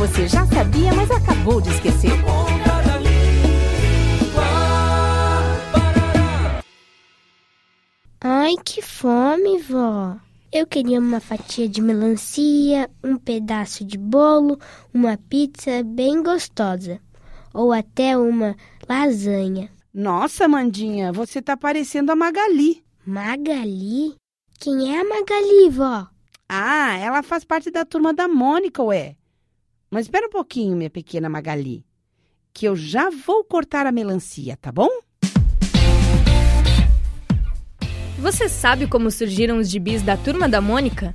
você já sabia, mas acabou de esquecer. Ai, que fome, vó. Eu queria uma fatia de melancia, um pedaço de bolo, uma pizza bem gostosa. Ou até uma lasanha. Nossa, Mandinha, você tá parecendo a Magali. Magali? Quem é a Magali, vó? Ah, ela faz parte da turma da Mônica, ué. Mas espera um pouquinho, minha pequena Magali, que eu já vou cortar a melancia, tá bom? Você sabe como surgiram os gibis da Turma da Mônica?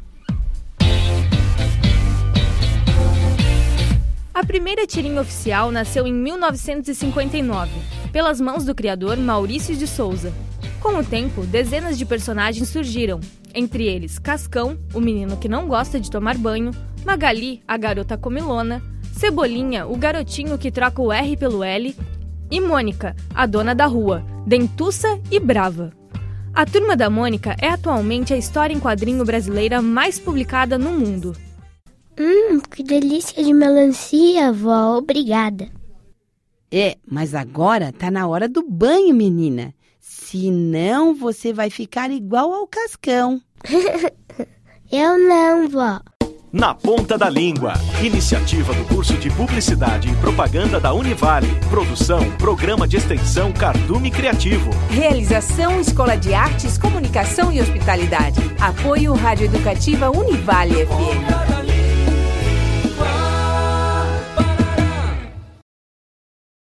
A primeira tirinha oficial nasceu em 1959, pelas mãos do criador Maurício de Souza. Com o tempo, dezenas de personagens surgiram, entre eles Cascão, o menino que não gosta de tomar banho, Magali, a garota comilona, Cebolinha, o garotinho que troca o R pelo L, e Mônica, a dona da rua, dentuça e brava. A Turma da Mônica é atualmente a história em quadrinho brasileira mais publicada no mundo. Hum, que delícia de melancia, vó. Obrigada. É, mas agora tá na hora do banho, menina. Senão você vai ficar igual ao cascão. Eu não, vó. Na Ponta da Língua. Iniciativa do curso de Publicidade e Propaganda da Univale. Produção, Programa de Extensão Cardume Criativo. Realização Escola de Artes, Comunicação e Hospitalidade. Apoio Rádio Educativa Univale FM.